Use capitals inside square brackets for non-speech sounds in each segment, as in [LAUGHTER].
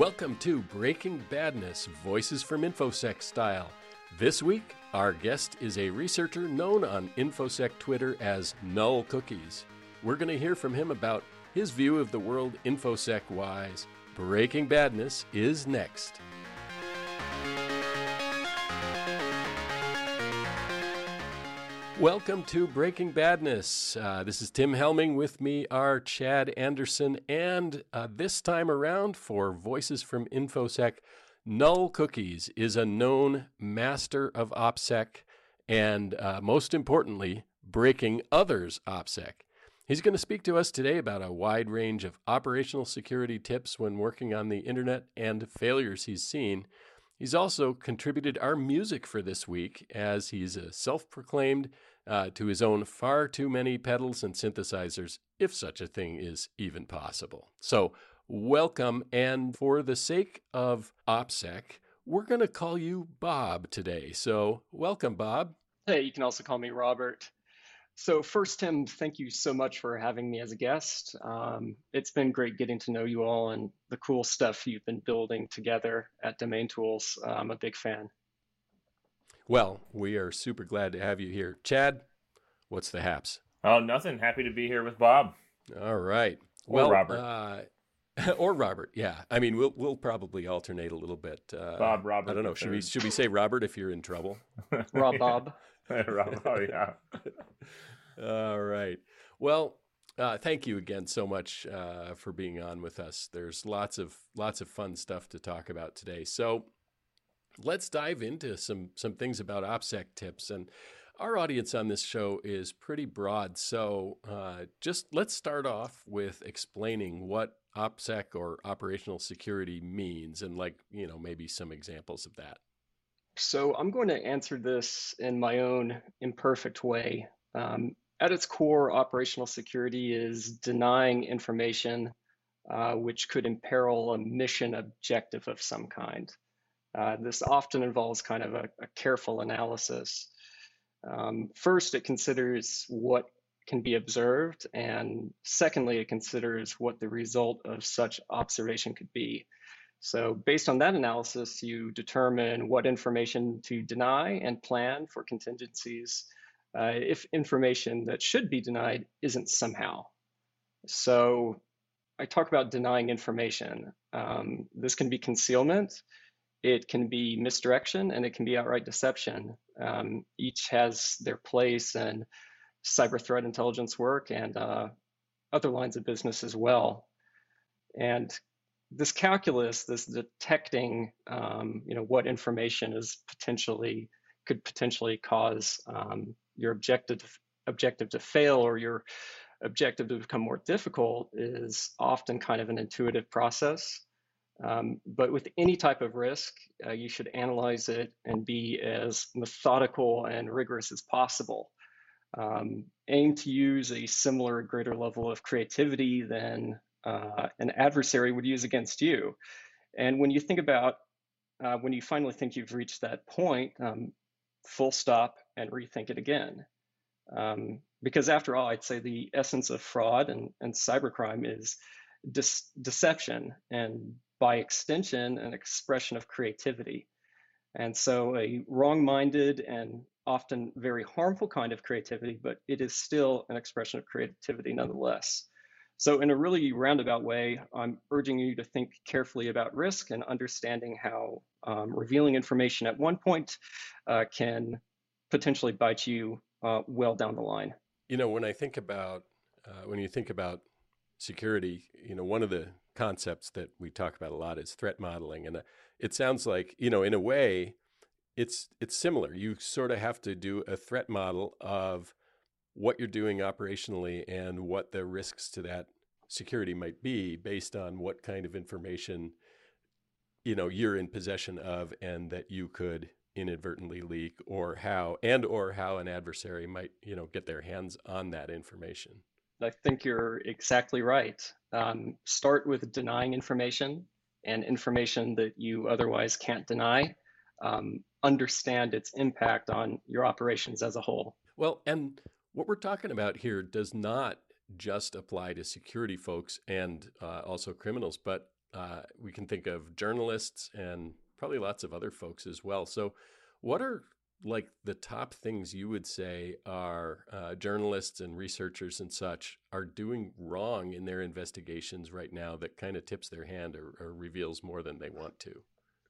Welcome to Breaking Badness Voices from InfoSec style. This week, our guest is a researcher known on InfoSec Twitter as Null Cookies. We're going to hear from him about his view of the world InfoSec wise. Breaking Badness is next. Welcome to Breaking Badness. Uh, this is Tim Helming. With me are Chad Anderson, and uh, this time around for Voices from InfoSec, Null Cookies is a known master of OPSEC and, uh, most importantly, breaking others' OPSEC. He's going to speak to us today about a wide range of operational security tips when working on the internet and failures he's seen. He's also contributed our music for this week as he's a self proclaimed uh, to his own far too many pedals and synthesizers, if such a thing is even possible. So, welcome. And for the sake of OPSEC, we're going to call you Bob today. So, welcome, Bob. Hey, you can also call me Robert. So, first, Tim, thank you so much for having me as a guest. Um, it's been great getting to know you all and the cool stuff you've been building together at Domain Tools. Uh, I'm a big fan. Well, we are super glad to have you here. Chad, what's the haps? Oh, nothing. Happy to be here with Bob. All right. Or well, Robert. Uh, [LAUGHS] or Robert, yeah. I mean, we'll we'll probably alternate a little bit. Uh, Bob, Robert I don't know. Should we should we say Robert if you're in trouble? [LAUGHS] Rob Bob. [LAUGHS] Rob, oh, yeah. All right. Well, uh, thank you again so much uh, for being on with us. There's lots of lots of fun stuff to talk about today. So let's dive into some some things about OPSEC tips. And our audience on this show is pretty broad. So uh, just let's start off with explaining what OPSEC or operational security means, and like you know maybe some examples of that. So, I'm going to answer this in my own imperfect way. Um, at its core, operational security is denying information uh, which could imperil a mission objective of some kind. Uh, this often involves kind of a, a careful analysis. Um, first, it considers what can be observed, and secondly, it considers what the result of such observation could be. So, based on that analysis, you determine what information to deny and plan for contingencies uh, if information that should be denied isn't somehow. So, I talk about denying information. Um, this can be concealment, it can be misdirection, and it can be outright deception. Um, each has their place in cyber threat intelligence work and uh, other lines of business as well. And this calculus, this detecting, um, you know, what information is potentially could potentially cause um, your objective objective to fail or your objective to become more difficult is often kind of an intuitive process. Um, but with any type of risk, uh, you should analyze it and be as methodical and rigorous as possible. Um, aim to use a similar, greater level of creativity than uh, an adversary would use against you. And when you think about uh, when you finally think you've reached that point, um, full stop and rethink it again. Um, because after all, I'd say the essence of fraud and, and cybercrime is deception, and by extension, an expression of creativity. And so, a wrong minded and often very harmful kind of creativity, but it is still an expression of creativity nonetheless. So, in a really roundabout way, I'm urging you to think carefully about risk and understanding how um, revealing information at one point uh, can potentially bite you uh, well down the line. You know, when I think about uh, when you think about security, you know, one of the concepts that we talk about a lot is threat modeling, and uh, it sounds like you know, in a way, it's it's similar. You sort of have to do a threat model of what you're doing operationally and what the risks to that security might be based on what kind of information you know you're in possession of and that you could inadvertently leak or how and or how an adversary might you know get their hands on that information I think you're exactly right. Um, start with denying information and information that you otherwise can't deny. Um, understand its impact on your operations as a whole. well and what we're talking about here does not just apply to security folks and uh, also criminals but uh, we can think of journalists and probably lots of other folks as well. So, what are like the top things you would say are uh, journalists and researchers and such are doing wrong in their investigations right now that kind of tips their hand or, or, reveals more than they want to?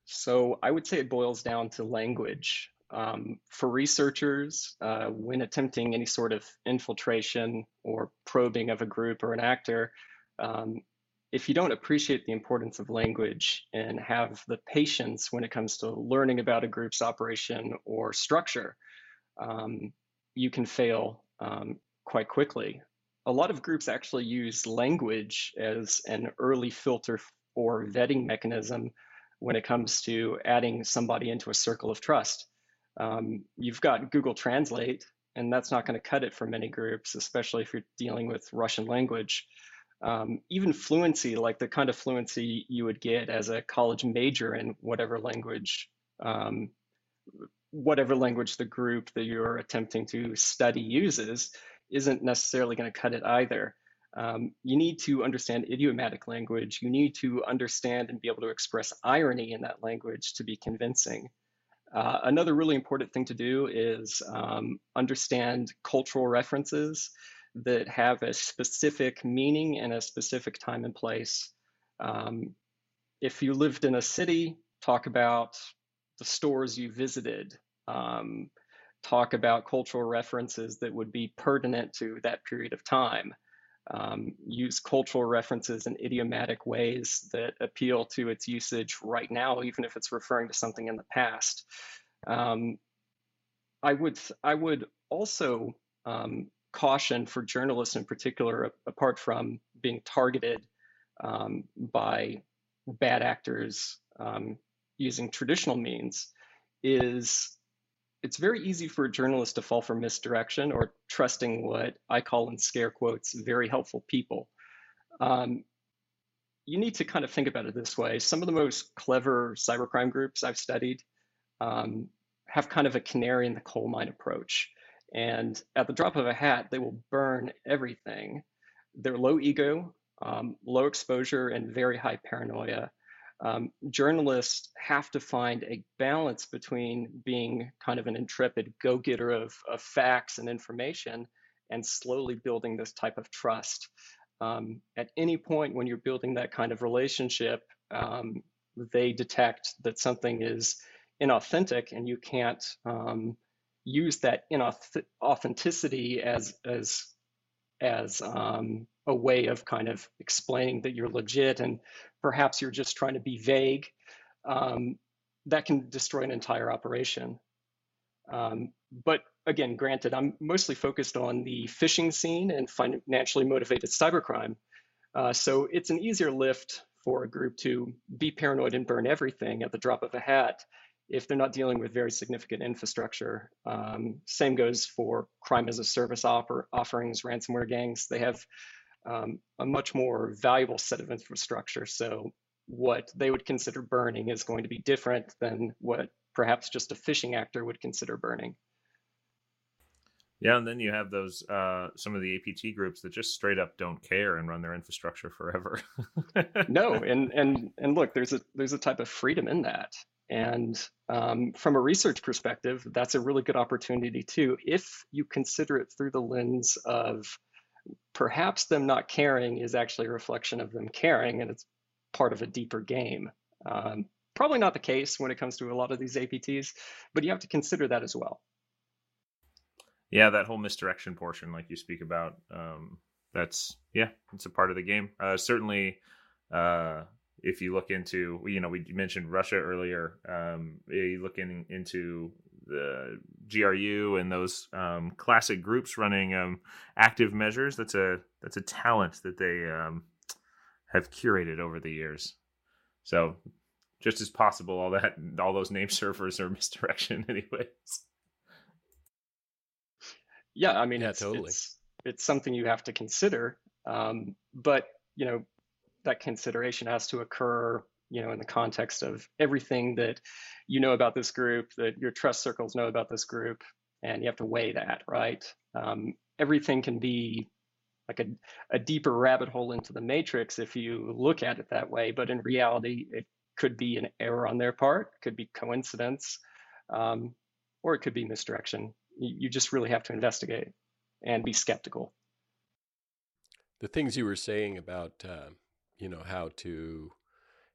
So I would say it boils down to language. Um, for researchers, uh, when attempting any sort of infiltration or probing of a group or an actor, um, if you don't appreciate the importance of language and have the patience when it comes to learning about a group's operation or structure, um, you can fail um, quite quickly. A lot of groups actually use language as an early filter or vetting mechanism when it comes to adding somebody into a circle of trust. Um, you've got Google Translate, and that's not going to cut it for many groups, especially if you're dealing with Russian language um, even fluency, like the kind of fluency you would get as a college major in whatever language, um, whatever language the group that you're attempting to study uses, isn't necessarily going to cut it either. Um, you need to understand idiomatic language. You need to understand and be able to express irony in that language to be convincing. Uh, another really important thing to do is um, understand cultural references that have a specific meaning and a specific time and place. Um, if you lived in a city, talk about the stores you visited. Um, talk about cultural references that would be pertinent to that period of time. Um, use cultural references in idiomatic ways that appeal to its usage right now, even if it's referring to something in the past. Um, I would I would also um, caution for journalists in particular, apart from being targeted um, by bad actors um, using traditional means, is it's very easy for a journalist to fall for misdirection or trusting what I call in scare quotes very helpful people. Um, you need to kind of think about it this way. Some of the most clever cybercrime groups I've studied um, have kind of a canary in the coal mine approach. And at the drop of a hat, they will burn everything. They're low ego, um, low exposure, and very high paranoia. Um, journalists have to find a balance between being kind of an intrepid go getter of, of, facts and information and slowly building this type of trust. Um, at any point when you're building that kind of relationship, um, they detect that something is inauthentic and you can't um, use that inauthenticity as as as um, a way of kind of explaining that you're legit and perhaps you're just trying to be vague, um, that can destroy an entire operation. Um, but again, granted, I'm mostly focused on the phishing scene and financially motivated cybercrime. Uh, so it's an easier lift for a group to be paranoid and burn everything at the drop of a hat if they're not dealing with very significant infrastructure. Um, same goes for crime as a service offer, offerings, ransomware gangs. They have um, a much more valuable set of infrastructure. So what they would consider burning is going to be different than what perhaps just a phishing actor would consider burning. Yeah, and then you have those uh, some of the APT groups that just straight up don't care and run their infrastructure forever. [LAUGHS] no, and and and look, there's a there's a type of freedom in that. And um, from a research perspective, that's a really good opportunity too, if you consider it through the lens of perhaps them not caring is actually a reflection of them caring and it's part of a deeper game. Um, probably not the case when it comes to a lot of these APTs, but you have to consider that as well. Yeah, that whole misdirection portion, like you speak about, um, that's yeah, it's a part of the game. Uh, certainly, uh, if you look into you know we mentioned Russia earlier, um, you look in, into the GRU and those um, classic groups running um, active measures. That's a that's a talent that they um, have curated over the years. So just as possible, all that all those name [LAUGHS] servers are misdirection, [LAUGHS] anyways. Yeah, I mean, yeah, it's, totally. It's, it's something you have to consider. Um, but you know, that consideration has to occur you know in the context of everything that you know about this group that your trust circles know about this group and you have to weigh that right um, everything can be like a, a deeper rabbit hole into the matrix if you look at it that way. But in reality, it could be an error on their part, could be coincidence, um, or it could be misdirection. You, you just really have to investigate and be skeptical. The things you were saying about, uh, you know, how to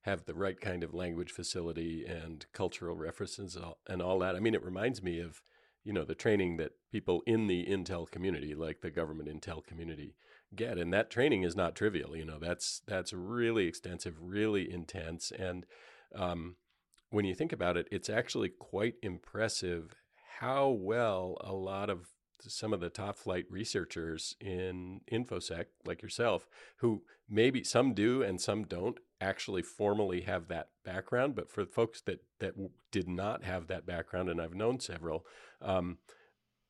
have the right kind of language facility and cultural references and all that. I mean, it reminds me of, you know, the training that people in the Intel community, like the government Intel community, get, and that training is not trivial. You know, that's that's really extensive, really intense, and um, when you think about it, it's actually quite impressive how well a lot of some of the top flight researchers in infosec like yourself who maybe some do and some don't actually formally have that background but for folks that that did not have that background and i've known several um,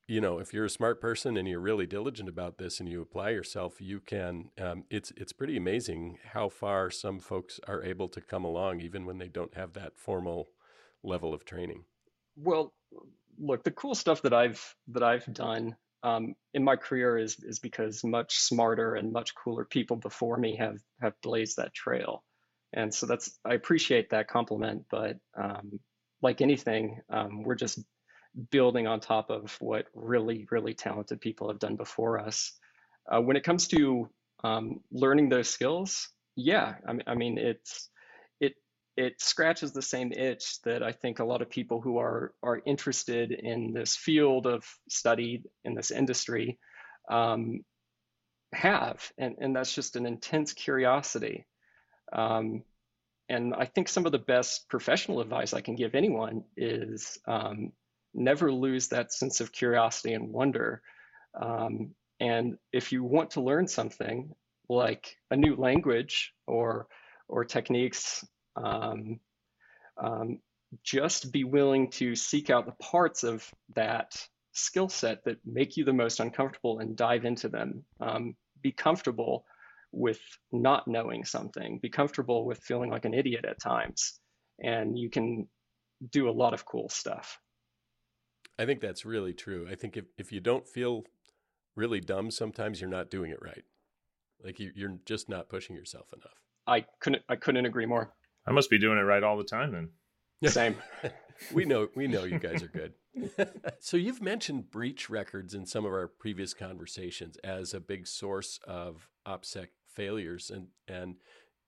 you know if you're a smart person and you're really diligent about this and you apply yourself you can um, it's it's pretty amazing how far some folks are able to come along even when they don't have that formal level of training. Well look, the cool stuff that I've that I've done um, in my career is is because much smarter and much cooler people before me have have blazed that trail, and so that's I appreciate that compliment. But um, like anything, um, we're just building on top of what really really talented people have done before us. Uh, when it comes to um, learning those skills, yeah, I, I mean it's it scratches the same itch that I think a lot of people who are are interested in this field of study in this industry um, have, and and that's just an intense curiosity. Um, and I think some of the best professional advice I can give anyone is um, never lose that sense of curiosity and wonder. Um, and if you want to learn something like a new language or or techniques um, um, just be willing to seek out the parts of that skill set that make you the most uncomfortable and dive into them. Um, be comfortable with not knowing something, be comfortable with feeling like an idiot at times, and you can do a lot of cool stuff. I think that's really true. I think if, if you don't feel really dumb, sometimes you're not doing it right. Like you, you're just not pushing yourself enough. I couldn't I couldn't agree more. I must be doing it right all the time then. Same. [LAUGHS] we know we know you guys are good. [LAUGHS] so you've mentioned breach records in some of our previous conversations as a big source of OPSEC failures and and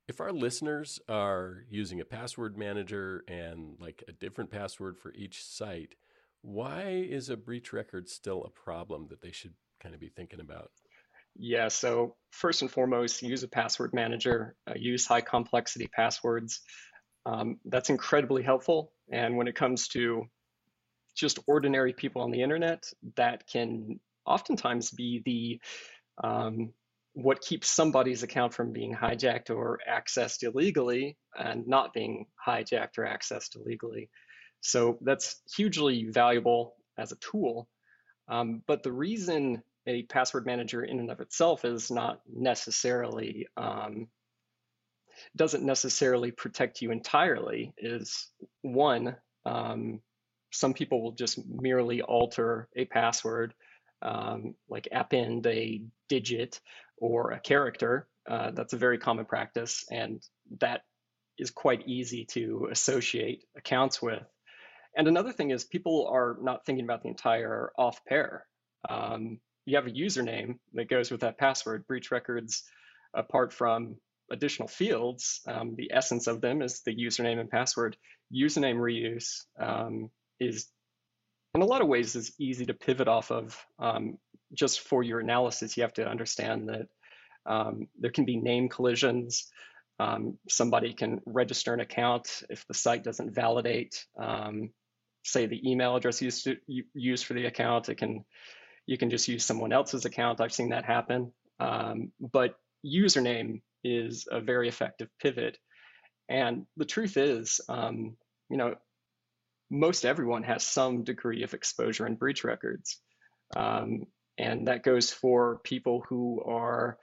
if our listeners are using a password manager and like a different password for each site, why is a breach record still a problem that they should kind of be thinking about? Yeah, so first and foremost, use a password manager, uh, use high complexity passwords. Um, that's incredibly helpful. And when it comes to just ordinary people on the internet, that can oftentimes be the um, what keeps somebody's account from being hijacked or accessed illegally and not being hijacked or accessed illegally. So that's hugely valuable as a tool. Um, but the reason a password manager in and of itself is not necessarily um, doesn't necessarily protect you entirely is one um, some people will just merely alter a password um, like append a digit or a character uh, that's a very common practice and that is quite easy to associate accounts with. And another thing is people are not thinking about the entire auth pair um, you have a username that goes with that password. Breach records, apart from additional fields, um, the essence of them is the username and password. Username reuse um, is, in a lot of ways, is easy to pivot off of. Um, just for your analysis, you have to understand that um, there can be name collisions. Um, somebody can register an account if the site doesn't validate, um, say, the email address used to, used for the account. It can you can just use someone else's account. I've seen that happen. Um, but username is a very effective pivot. And the truth is, um, you know, most everyone has some degree of exposure in breach records. Um, and that goes for people who are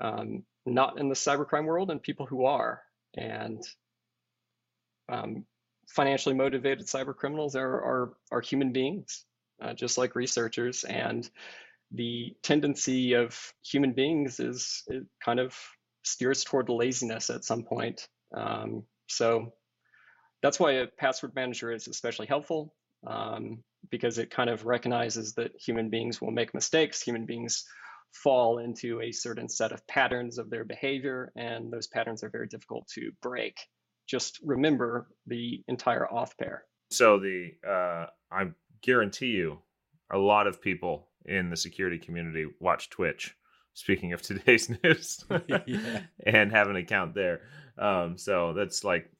um, not in the cybercrime world and people who are. And um, financially motivated cyber criminals are, are, are human beings uh, just like researchers. And the tendency of human beings is it kind of steers toward laziness at some point. Um, so that's why a password manager is especially helpful um, because it kind of recognizes that human beings will make mistakes. Human beings fall into a certain set of patterns of their behavior, and those patterns are very difficult to break. Just remember the entire auth pair. So the uh, I guarantee you, a lot of people in the security community watch Twitch. Speaking of [LAUGHS] today's news, [LAUGHS] and have an account there, um, so that's like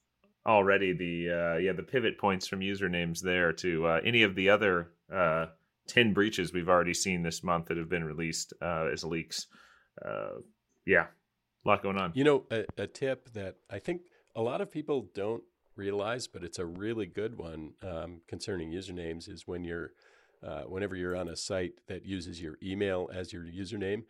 already the uh, yeah the pivot points from usernames there to uh, any of the other uh, 10 breaches we've already seen this month that have been released uh, as leaks. Uh, yeah, a lot going on. You know, a, a, tip that I think a lot of people don't realize, but it's a really good one um, concerning usernames is when you're, uh, whenever you're on a site that uses your email as your username,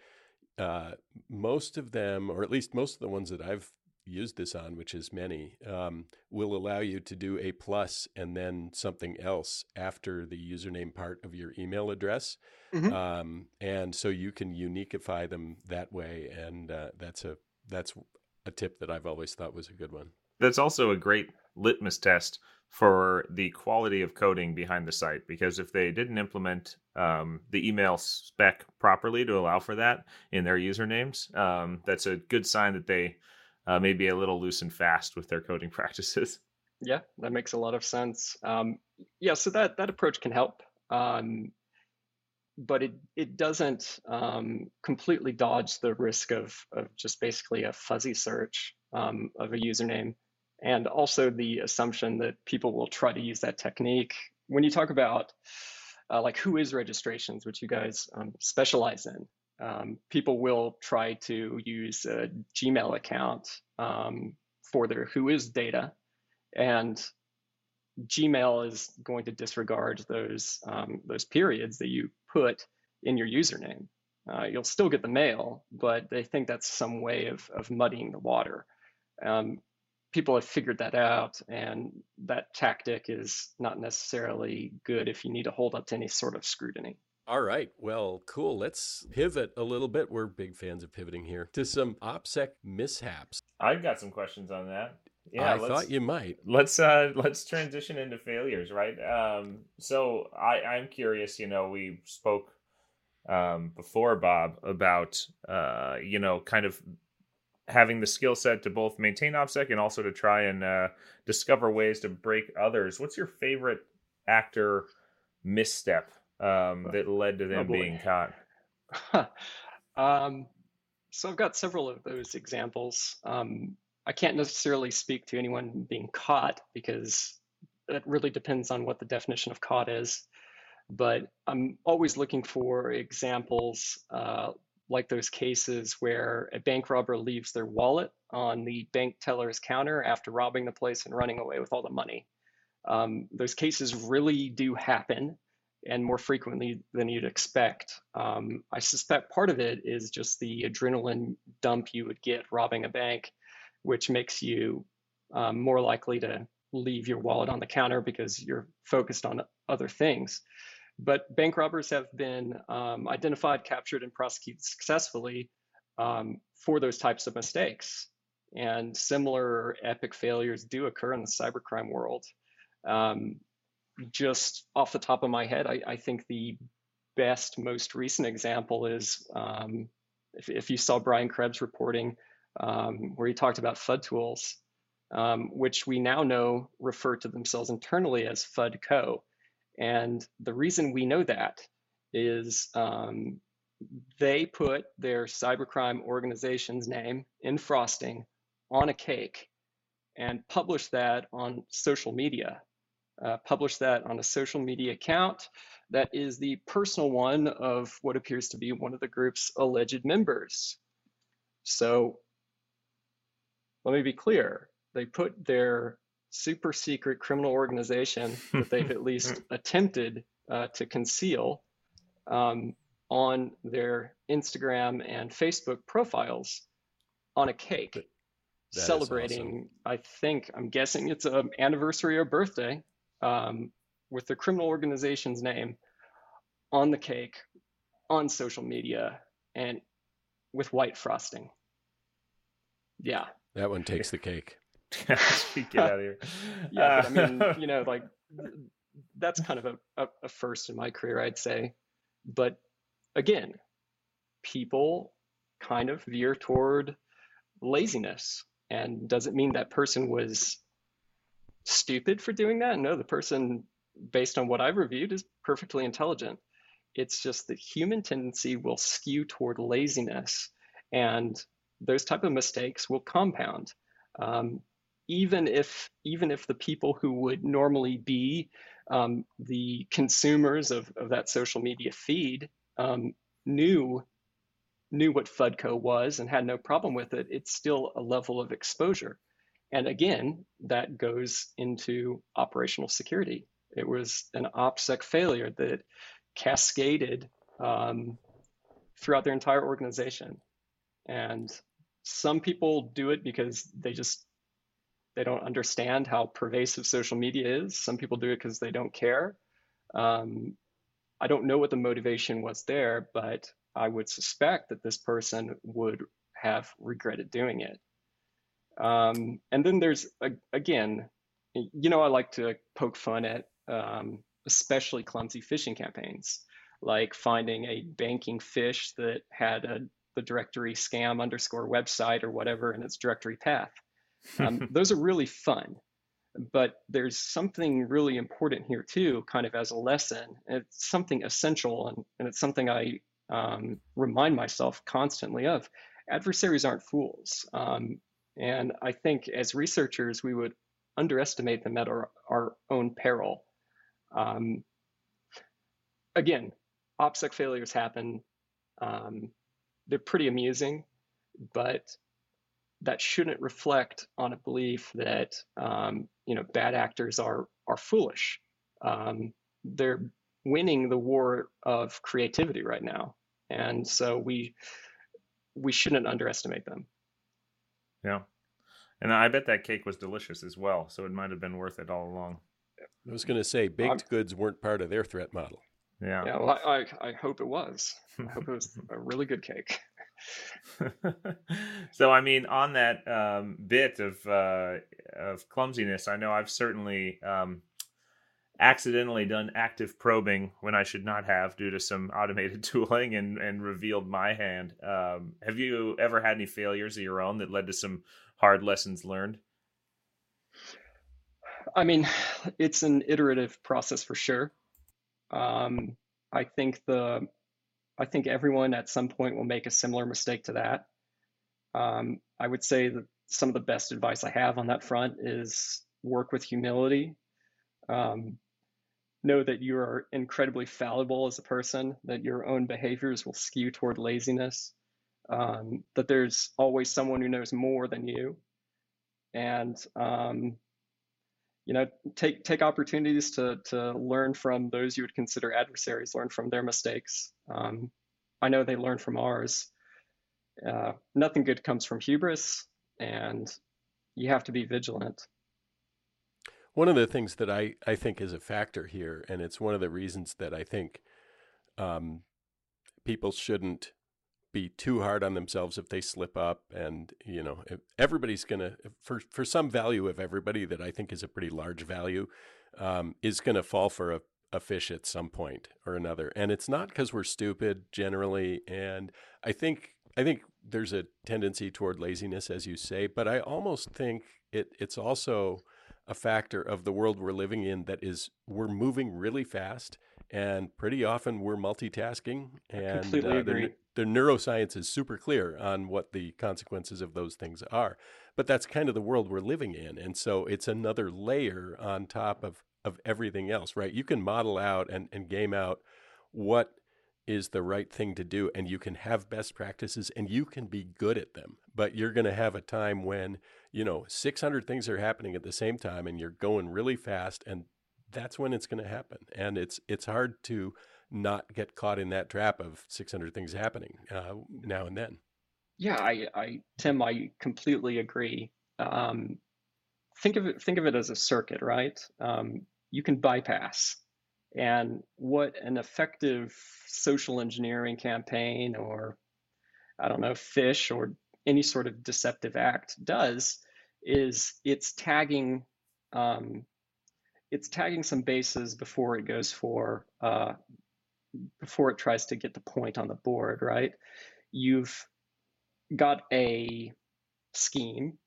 uh, most of them, or at least most of the ones that I've used this on, which is many, um, will allow you to do a plus and then something else after the username part of your email address. Mm-hmm. Um, and so you can uniqueify them that way. And uh, that's a that's a tip that I've always thought was a good one. That's also a great litmus test for the quality of coding behind the site because if they didn't implement um, the email spec properly to allow for that in their usernames, um, that's a good sign that they uh, maybe a little loose and fast with their coding [LAUGHS] practices. Yeah, that makes a lot of sense. Um, yeah, so that that approach can help, um, but it it doesn't um, completely dodge the risk of of just basically a fuzzy search um, of a username, and also the assumption that people will try to use that technique. When you talk about uh, like WHOIS registrations, which you guys um, specialize in, um, people will try to use a Gmail account um, for their WHOIS data, and Gmail is going to disregard those um, those periods that you put in your username. Uh, you'll still get the mail, but they think that's some way of of muddying the water. Um, people have figured that out, and that tactic is not necessarily good if you need to hold up to any sort of scrutiny. All right. Well, cool. Let's pivot a little bit. We're big fans of pivoting here to some OPSEC mishaps. I've got some questions on that. Yeah, I thought you might. Let's uh let's transition into failures, right? Um so I I'm curious, you know, we spoke um before Bob about uh you know, kind of having the skill set to both maintain OPSEC and also to try and uh discover ways to break others. What's your favorite actor misstep um, that led to oh, them oh being caught? [LAUGHS] um, so I've got several of those examples. Um, I can't necessarily speak to anyone being caught because it really depends on what the definition of caught is. But I'm always looking for examples uh, like those cases where a bank robber leaves their wallet on the bank teller's counter after robbing the place and running away with all the money. Um, those cases really do happen and more frequently than you'd expect. Um, I suspect part of it is just the adrenaline dump you would get robbing a bank, which makes you um, more likely to leave your wallet on the counter because you're focused on other things. But bank robbers have been um, identified, captured, and prosecuted successfully um, for those types of mistakes. And similar epic failures do occur in the cybercrime world. Um, just off the top of my head, I, I think the best, most recent example is um, if, if, you saw Brian Krebs reporting um, where he talked about FUD tools, um, which we now know refer to themselves internally as FUDCO. And the reason we know that is um, they put their cybercrime organization's name in frosting on a cake and published that on social media uh, publish that on a social media account that is the personal one of what appears to be one of the group's alleged members. So let me be clear. They put their super secret criminal organization that they've at least [LAUGHS] attempted uh, to conceal um, on their Instagram and Facebook profiles on a cake, celebrating, awesome. I think, I'm guessing it's an anniversary or birthday um, with the criminal organization's name on the cake on social media and with white frosting. Yeah. That one takes the cake. [LAUGHS] Get [LAUGHS] out of here. yeah, but I mean, you know, [LAUGHS] like that's kind of a, a, a first in my career, I'd say. But again, people kind of veer toward laziness. And does it mean that person was stupid for doing that? No, the person, based on what I've reviewed, is perfectly intelligent. It's just the human tendency will skew toward laziness, and those type of mistakes will compound. Um, even if even if the people who would normally be um, the consumers of, of that social media feed um, knew knew what FUDCO was and had no problem with it, it's still a level of exposure. And again, that goes into operational security. It was an OPSEC failure that cascaded um, throughout their entire organization. And some people do it because they just they don't understand how pervasive social media is. Some people do it because they don't care. Um, I don't know what the motivation was there, but I would suspect that this person would have regretted doing it. Um, and then there's again, you know, I like to poke fun at um, especially clumsy phishing campaigns, like finding a banking phish that had a the directory scam underscore website or whatever in its directory path. Um, [LAUGHS] those are really fun, but there's something really important here too, kind of as a lesson. It's something essential, and, and it's something I um, remind myself constantly of. Adversaries aren't fools. Um, and I think as researchers, we would underestimate them at our, our own peril. Um, again, OPSEC failures happen. Um, they're pretty amusing, but that shouldn't reflect on a belief that um, you know bad actors are are foolish. Um, they're winning the war of creativity right now, and so we we shouldn't underestimate them. Yeah, and I bet that cake was delicious as well, so it might have been worth it all along. I was going to say baked goods weren't part of their threat model. Yeah. Yeah. Well, I, I, I hope it was. I hope it was a really good cake. [LAUGHS] [LAUGHS] so I mean, on that um, bit of uh, of clumsiness, I know I've certainly um, accidentally done active probing when I should not have due to some automated [LAUGHS] tooling and and revealed my hand. Um, have you ever had any failures of your own that led to some hard lessons learned? I mean, it's an iterative process for sure. Um, I think the I think everyone at some point will make a similar mistake to that. Um, I would say that some of the best advice I have on that front is work with humility. Um, know that you are incredibly fallible as a person, that your own behaviors will skew toward laziness, um, that there's always someone who knows more than you. And um, you know take take opportunities to to learn from those you would consider adversaries learn from their mistakes. Um, i know they learn from ours. Uh, nothing good comes from hubris and you have to be vigilant. One of the things that i i think is a factor here and it's one of the reasons that i think um, people shouldn't be too hard on themselves if they slip up and you know everybody's gonna for for some value of everybody that i think is a pretty large value um, is gonna fall for a, a phish at some point or another. And it's not because we're stupid generally and i think i think there's a tendency toward laziness as you say but i almost think it it's also a factor of the world we're living in that is we're moving really fast and pretty often we're multitasking and completely uh, agree. The, the neuroscience is super clear on what the consequences of those things are but that's kind of the world we're living in and so it's another layer on top of of everything else right you can model out and, and game out what is the right thing to do and you can have best practices and you can be good at them but you're going to have a time when you know 600 things are happening at the same time and you're going really fast and that's when it's going to happen. And it's it's hard to not get caught in that trap of 600 things happening uh, now and then. Yeah, I, I, Tim, I completely agree. Um, think of it, think of it as a circuit, right? Um, you can bypass And what an effective social engineering campaign or, I don't know, phish or any sort of deceptive act does is it's tagging um, it's tagging some bases before it goes for uh, before it tries to get the point on the board, right? You've got a scheme,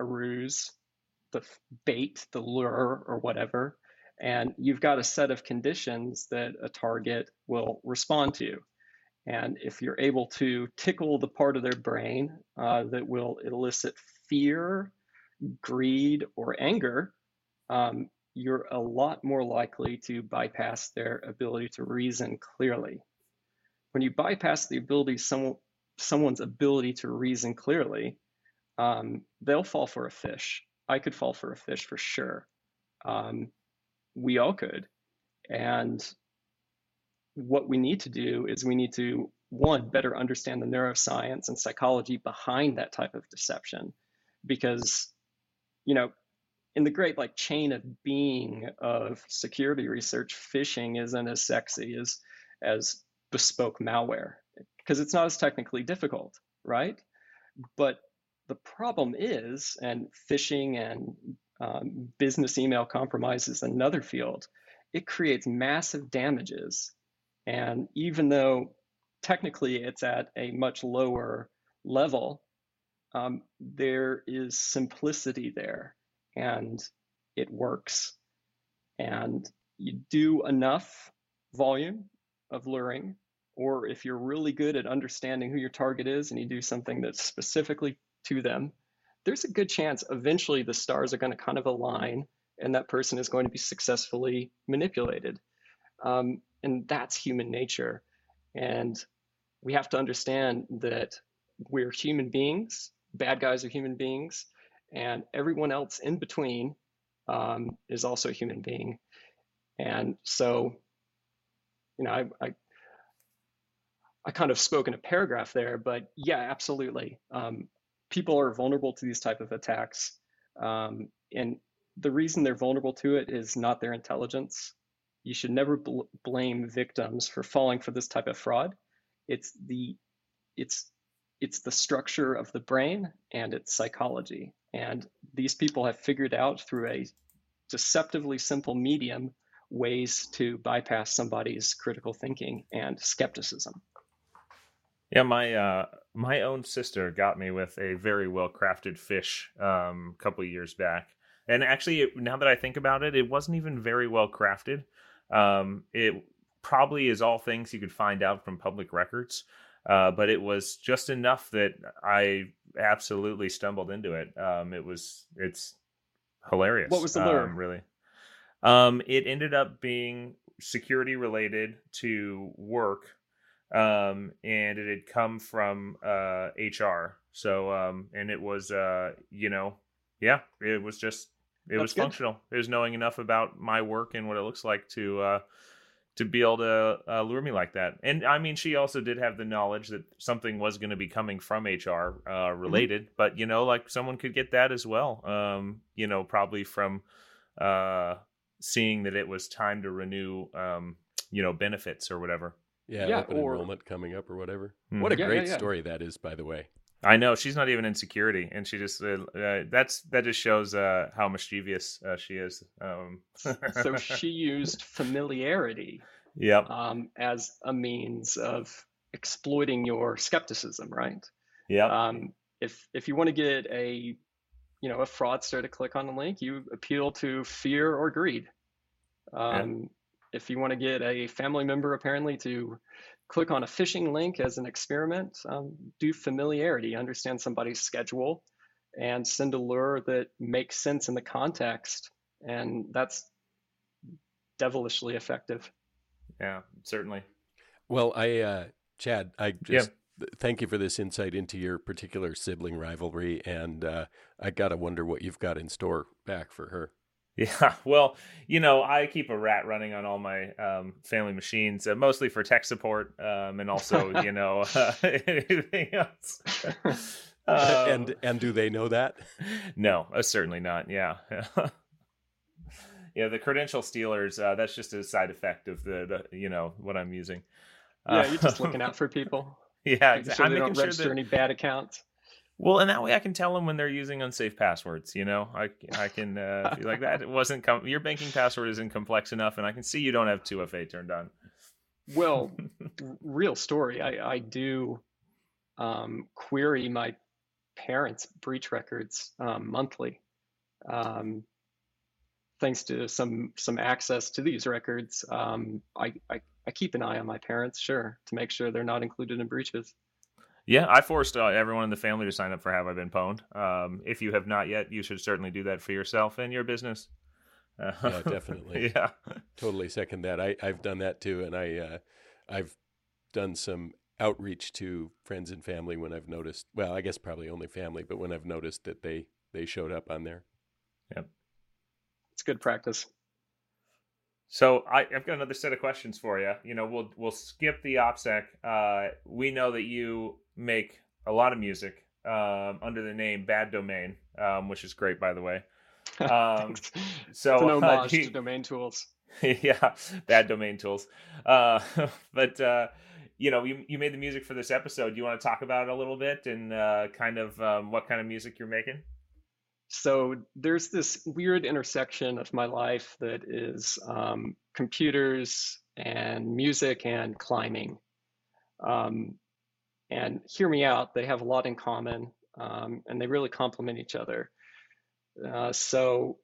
a ruse, the bait, the lure, or whatever, and you've got a set of conditions that a target will respond to. And if you're able to tickle the part of their brain uh, that will elicit fear, greed, or anger, um, you're a lot more likely to bypass their ability to reason clearly. When you bypass the ability, some, someone's ability to reason clearly, um, they'll fall for a phish. I could fall for a phish for sure. Um, we all could. And what we need to do is we need to, one, better understand the neuroscience and psychology behind that type of deception. Because, you know, in the great like chain of being of security research, phishing isn't as sexy as as bespoke malware because it's not as technically difficult, right? But the problem is, and phishing and um, business email compromise is another field, it creates massive damages. And even though technically it's at a much lower level, um, there is simplicity there and it works. And you do enough volume of luring, or if you're really good at understanding who your target is and you do something that's specifically to them, there's a good chance eventually the stars are going to kind of align and that person is going to be successfully manipulated. Um, and that's human nature. And we have to understand that we're human beings, bad guys are human beings, and everyone else in between um, is also a human being. And so, you know, I, I, I kind of spoke in a paragraph there, but yeah, absolutely. Um, people are vulnerable to these type of attacks, um, and the reason they're vulnerable to it is not their intelligence. You should never bl- blame victims for falling for this type of fraud. It's the it's it's the structure of the brain and its psychology. And these people have figured out through a deceptively simple medium ways to bypass somebody's critical thinking and skepticism. Yeah, my uh, my own sister got me with a very well crafted phish um, a couple years back, and actually, now that I think about it, it wasn't even very well crafted. Um, it probably is all things you could find out from public records. Uh, but it was just enough that I absolutely stumbled into it. Um, it was it's hilarious. What was the lure? Um, really, um, it ended up being security related to work, um, and it had come from uh, HR. So, um, and it was, uh, you know, yeah, it was just it That's was good. functional. It was knowing enough about my work and what it looks like to uh, to be able to uh, lure me like that. And I mean, she also did have the knowledge that something was going to be coming from HR uh, mm-hmm. related, mm-hmm. but you know, like someone could get that as well. Um, you know, probably from uh, seeing that it was time to renew, um, you know, benefits or whatever. Yeah, yeah open or... enrollment coming up or whatever. Mm-hmm. What a yeah, great yeah, story that is, by the way. I know she's not even in security, and she just uh, uh, that's that just shows uh, how mischievous uh, she is. Um. so [LAUGHS] she used familiarity, yep. um, as a means of exploiting your skepticism, right? Yeah. Um, if if you want to get a you know a fraudster to click on a link, you appeal to fear or greed. Um, if you want to get a family member apparently to click on a phishing link as an experiment, um, do familiarity, understand somebody's schedule, and send a lure that makes sense in the context. And that's devilishly effective. Yeah, certainly. Well, I, uh, Chad, I just yeah. thank you for this insight into your particular sibling rivalry. And uh, I got to wonder what you've got in store back for her. [LAUGHS] Yeah, well, you know, I keep a rat running on all my um, family machines, uh, mostly for tech support, um, and also, [LAUGHS] you know, uh, [LAUGHS] anything else. Um, and and do they know that? No, uh, certainly not. Yeah, yeah, the credential stealers. Uh, that's just a side effect of the, the you know what I'm using. Yeah, you're just looking out for people. Yeah, exactly. Sure I'm they don't register sure that... any bad accounts. Well, and that way I can tell them when they're using unsafe passwords. You know, I I can uh, like that. It wasn't com- your banking password isn't complex enough, and I can see you don't have 2FA turned on. Well, [LAUGHS] real story. I I do um, query my parents' breach records um, monthly, um, thanks to some some access to these records. Um, I, I I keep an eye on my parents, sure, to make sure they're not included in breaches. Yeah, I forced uh, everyone in the family to sign up for Have I Been Pwned. Um, if you have not yet, you should certainly do that for yourself and your business. Uh, yeah, [LAUGHS] definitely. yeah, totally second that. I I've done that too, and I uh, I've done some outreach to friends and family when I've noticed. Well, I guess probably only family, but when I've noticed that they they showed up on there. Yep, it's good practice. So I, have got another set of questions for you. You know, we'll we'll skip the OPSEC. Uh, we know that you make a lot of music um, under the name Bad Domain, um, which is great, by the way. [LAUGHS] Um, so it's an homage uh, to DomainTools. [LAUGHS] yeah, bad domain tools. Uh, [LAUGHS] but uh, you know, you you made the music for this episode. Do you want to talk about it a little bit and uh, kind of um, what kind of music you're making? So there's this weird intersection of my life that is um, computers and music and climbing. Um, and hear me out, they have a lot in common um, and they really complement each other. Uh, so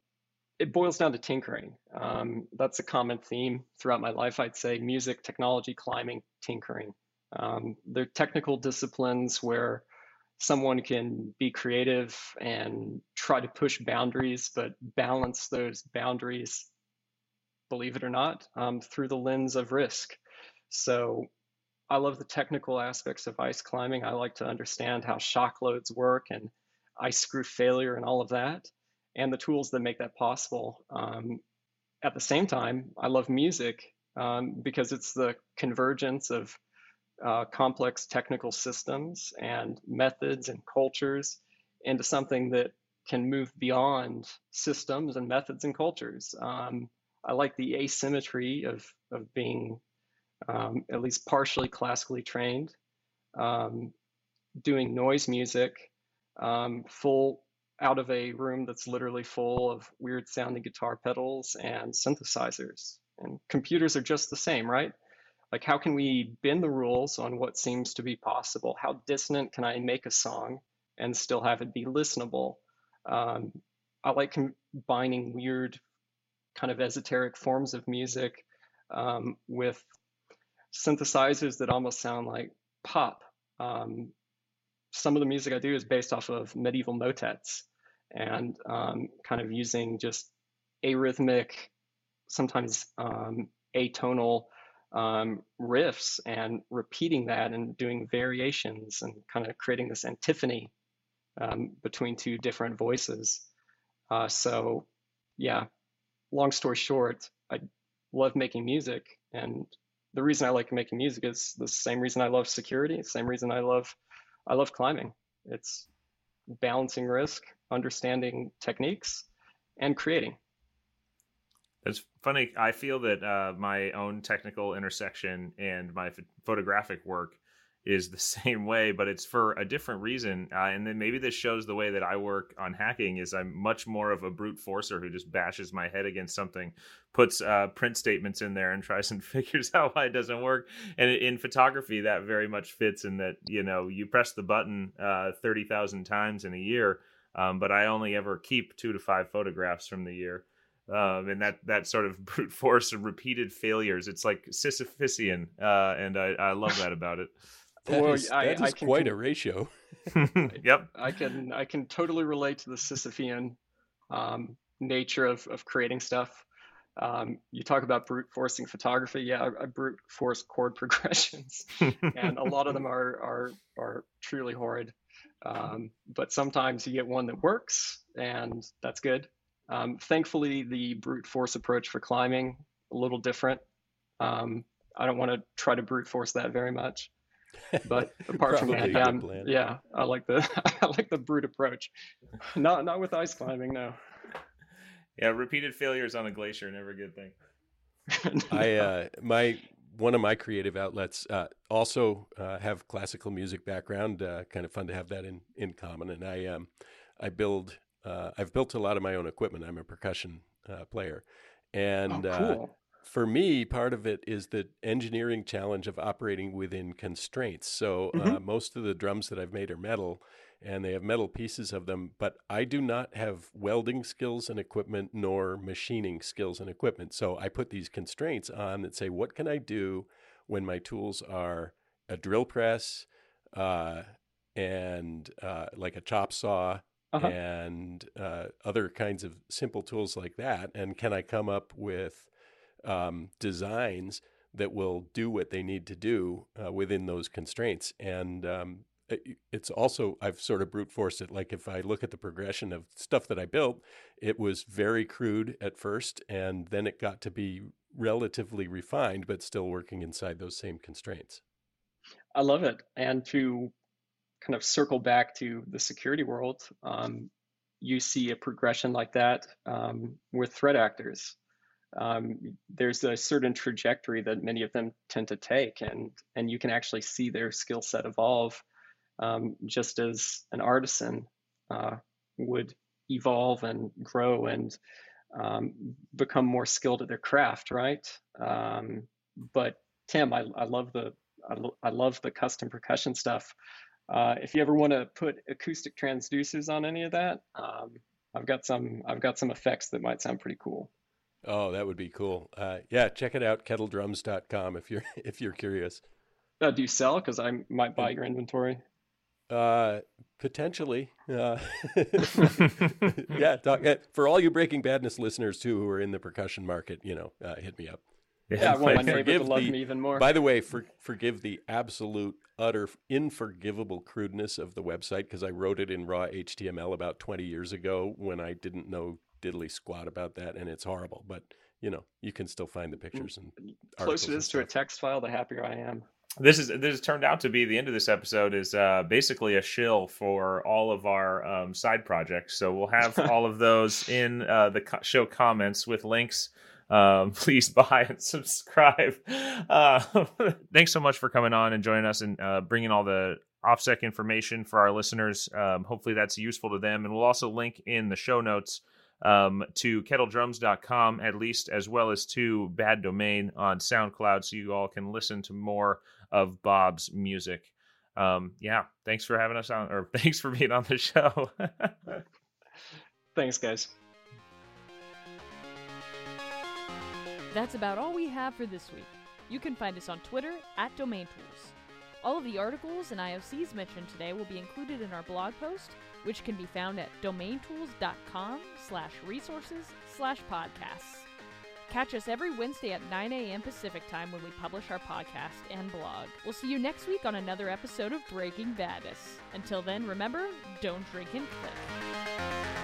it boils down to tinkering. Um, that's a common theme throughout my life. I'd say music, technology, climbing, tinkering. Um, they're technical disciplines where someone can be creative and try to push boundaries, but balance those boundaries, believe it or not, um, through the lens of risk. So I love the technical aspects of ice climbing. I like to understand how shock loads work and ice screw failure and all of that, and the tools that make that possible. Um, at the same time, I love music um, because it's the convergence of uh, complex technical systems and methods and cultures into something that can move beyond systems and methods and cultures. Um, I like the asymmetry of, of being um, at least partially classically trained, um, doing noise music, um, full out of a room that's literally full of weird sounding guitar pedals and synthesizers. And computers are just the same, right? Like, how can we bend the rules on what seems to be possible? How dissonant can I make a song and still have it be listenable? Um, I like combining weird, kind of esoteric forms of music um, with synthesizers that almost sound like pop. Um, some of the music I do is based off of medieval motets and um, kind of using just arrhythmic, sometimes um, atonal um, riffs and repeating that and doing variations and kind of creating this antiphony um, between two different voices. Uh, so, yeah, long story short, I love making music. And the reason I like making music is the same reason I love security, same reason I love I love climbing. It's balancing risk, understanding techniques, and creating. It's funny. I feel that uh, my own technical intersection and my photographic work is the [LAUGHS] same way, but it's for a different reason. Uh, and then maybe this shows the way that I work on hacking is I'm much more of a brute forcer who just bashes my head against something, puts uh, print statements in there, and tries and [LAUGHS] figures out why it doesn't work. And in photography, that very much fits in that you know you press the button uh, thirty thousand times in a year, um, but I only ever keep two to five photographs from the year um, and that that sort of [LAUGHS] brute force of repeated failures. It's like Sisyphusian, uh, and I, I love that about it. [LAUGHS] that well, is, I, that is I can, quite a ratio. [LAUGHS] yep, I can I can totally relate to the Sisyphean um, nature of of creating stuff. Um, you talk about brute forcing photography. Yeah, I, I brute force chord progressions, and a lot of them are are are truly horrid. Um, but sometimes you get one that works, and that's good. Um, thankfully, the brute force approach for climbing a little different. Um, I don't want to try to brute force that very much. But [LAUGHS] apart from that, yeah, yeah, I like the [LAUGHS] I like the brute approach. Not not with ice climbing, no. yeah, repeated failures on a glacier never a good thing. [LAUGHS] I uh, my one of my creative outlets uh, also uh, have classical music background. Uh, kind of fun to have that in in common. And I um, I build uh, I've built a lot of my own equipment. I'm a percussion uh, player, and oh, cool. for me, part of it is the engineering challenge of operating within constraints. So mm-hmm. most of the drums that I've made are metal and they have metal pieces of them, but I do not have welding skills and equipment nor machining skills and equipment. So I put these constraints on that say, what can I do when my tools are a drill press uh, and uh, like a chop saw uh-huh. and uh, other kinds of simple tools like that? And can I come up with um, designs? that will do what they need to do uh, within those constraints. And um, it's also I've sort of brute forced it. Like if I look at the progression of stuff that I built, it was very crude at first, and then it got to be relatively refined, but still working inside those same constraints. I love it. And to kind of circle back to the security world, um, you see a progression like that um, with threat actors. Um, there's a certain trajectory that many of them tend to take, and and you can actually see their skill set evolve um, just as an artisan uh, would evolve and grow and um, become more skilled at their craft, right? Um, but Tim, I, I love the I, I, love the custom percussion stuff. Uh, if you ever want to put acoustic transducers on any of that, um, I've got some I've got some effects that might sound pretty cool. Oh, that would be cool. Uh, yeah, check it out, kettledrums.com if you're [LAUGHS] if you're curious. Uh, do you sell? Because I might buy your inventory. Uh, potentially. Uh, [LAUGHS] [LAUGHS] yeah. Talk, uh, for all you Breaking Badness listeners too, who are in the percussion market, you know, uh, hit me up. Yeah, I want my neighbor to love the, me even more. By the way, for, forgive the absolute, utter, unforgivable crudeness of the website because I wrote it in raw HTML about 20 years ago when I didn't know diddly squat about that, and it's horrible. But you know, you can still find the pictures and closer it is to a text file, the happier I am this is this has turned out to be the end of this episode is uh, basically a shill for all of our um, side projects. So we'll have [LAUGHS] all of those in uh, the co- show comments with links. Um, [LAUGHS] please buy and subscribe. Uh, [LAUGHS] thanks so much for coming on and joining us and uh, bringing all the OPSEC information for our listeners. Um, hopefully that's useful to them. And we'll also link in the show notes um, to kettledrums.com, at least, as well as to Bad Domain on SoundCloud, so you all can listen to more of Bob's music. Um, yeah, thanks for having us on, or [LAUGHS] thanks for being on the show. thanks, guys. That's about all we have for this week. You can find us on Twitter at DomainTools. All of the articles and IOCs mentioned today will be included in our blog post, which can be found at domaintools.com slash resources slash podcasts. Catch us every Wednesday at 9 a.m. Pacific time when we publish our podcast and blog. We'll see you next week on another episode of Breaking Badness. Until then, remember, don't drink and click.